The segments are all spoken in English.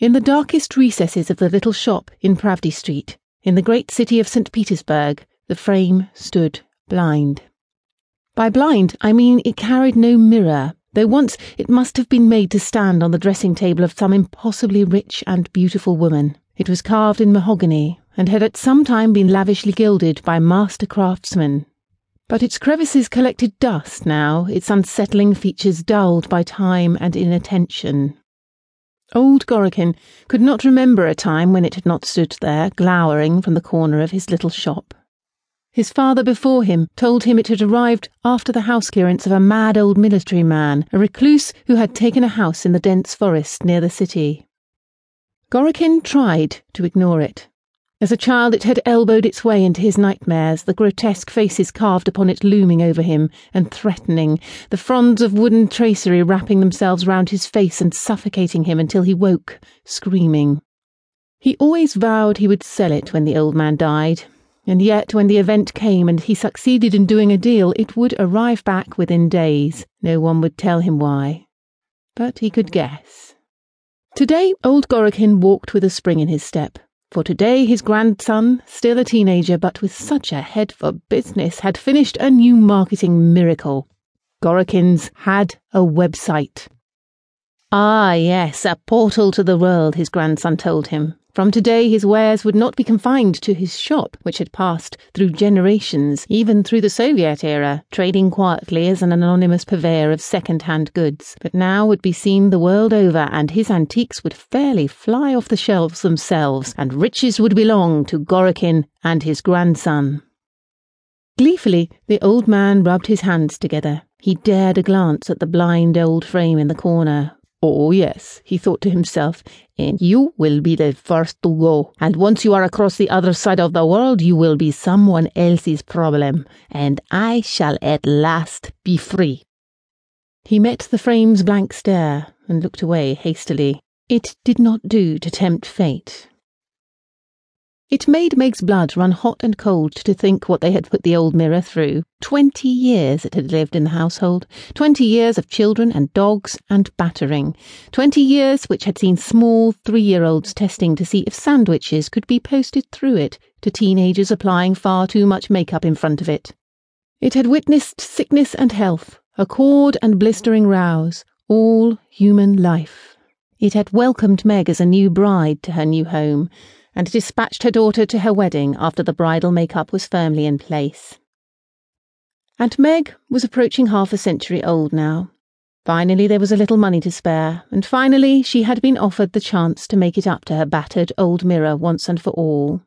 In the darkest recesses of the little shop in Pravdy Street, in the great city of St. Petersburg, the frame stood blind. By blind, I mean it carried no mirror, though once it must have been made to stand on the dressing table of some impossibly rich and beautiful woman. It was carved in mahogany, and had at some time been lavishly gilded by master craftsmen. But its crevices collected dust now, its unsettling features dulled by time and inattention. Old Gorokin could not remember a time when it had not stood there, glowering from the corner of his little shop. His father before him told him it had arrived after the house clearance of a mad old military man, a recluse who had taken a house in the dense forest near the city. Gorokin tried to ignore it. As a child, it had elbowed its way into his nightmares, the grotesque faces carved upon it looming over him and threatening, the fronds of wooden tracery wrapping themselves round his face and suffocating him until he woke, screaming. He always vowed he would sell it when the old man died, and yet when the event came and he succeeded in doing a deal, it would arrive back within days. No one would tell him why. But he could guess. Today, old Gorokin walked with a spring in his step. For today his grandson, still a teenager but with such a head for business, had finished a new marketing miracle. Gorokins had a website. Ah, yes, a portal to the world, his grandson told him. From today, his wares would not be confined to his shop, which had passed through generations, even through the Soviet era, trading quietly as an anonymous purveyor of second hand goods, but now would be seen the world over, and his antiques would fairly fly off the shelves themselves, and riches would belong to Gorokin and his grandson. Gleefully, the old man rubbed his hands together. He dared a glance at the blind old frame in the corner, Oh, yes, he thought to himself, and you will be the first to go. And once you are across the other side of the world, you will be someone else's problem, and I shall at last be free. He met the frame's blank stare and looked away hastily. It did not do to tempt fate. It made Meg's blood run hot and cold to think what they had put the old mirror through. Twenty years it had lived in the household, twenty years of children and dogs and battering, twenty years which had seen small three year olds testing to see if sandwiches could be posted through it to teenagers applying far too much makeup in front of it. It had witnessed sickness and health, accord and blistering rows, all human life. It had welcomed Meg as a new bride to her new home and dispatched her daughter to her wedding after the bridal makeup was firmly in place. And Meg was approaching half a century old now. Finally, there was a little money to spare, and finally, she had been offered the chance to make it up to her battered old mirror once and for all.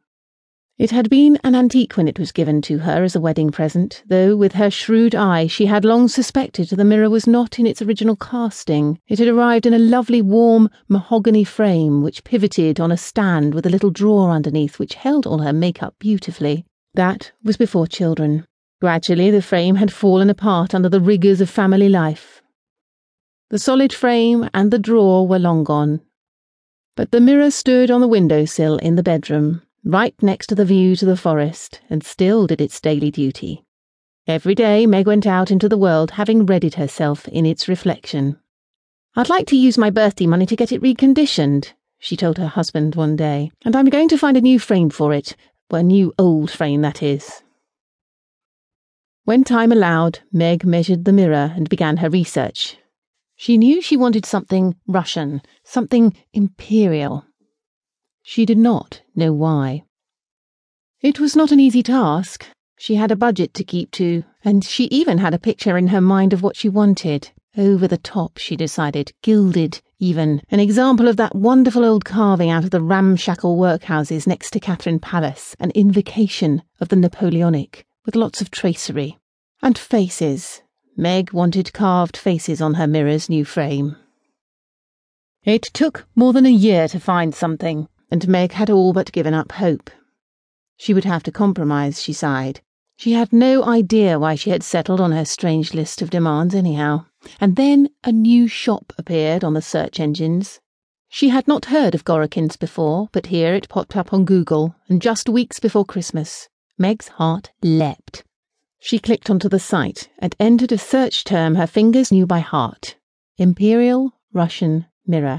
It had been an antique when it was given to her as a wedding present, though with her shrewd eye she had long suspected the mirror was not in its original casting. It had arrived in a lovely warm mahogany frame which pivoted on a stand with a little drawer underneath which held all her makeup beautifully. That was before children. Gradually the frame had fallen apart under the rigours of family life. The solid frame and the drawer were long gone. But the mirror stood on the window sill in the bedroom, right next to the view to the forest, and still did its daily duty. Every day Meg went out into the world having readied herself in its reflection. I'd like to use my birthday money to get it reconditioned, she told her husband one day, and I'm going to find a new frame for it, a new old frame, that is. When time allowed, Meg measured the mirror and began her research. She knew she wanted something Russian, something imperial. She did not know why. It was not an easy task. She had a budget to keep to, and she even had a picture in her mind of what she wanted. Over the top, she decided, gilded, even, an example of that wonderful old carving out of the ramshackle workhouses next to Catherine Palace, an invocation of the Napoleonic, with lots of tracery. And faces. Meg wanted carved faces on her mirror's new frame. It took more than a year to find something and Meg had all but given up hope. She would have to compromise, she sighed. She had no idea why she had settled on her strange list of demands, anyhow. And then a new shop appeared on the search engines. She had not heard of Gorokins before, but here it popped up on Google, and just weeks before Christmas. Meg's heart leapt. She clicked onto the site and entered a search term her fingers knew by heart Imperial Russian Mirror.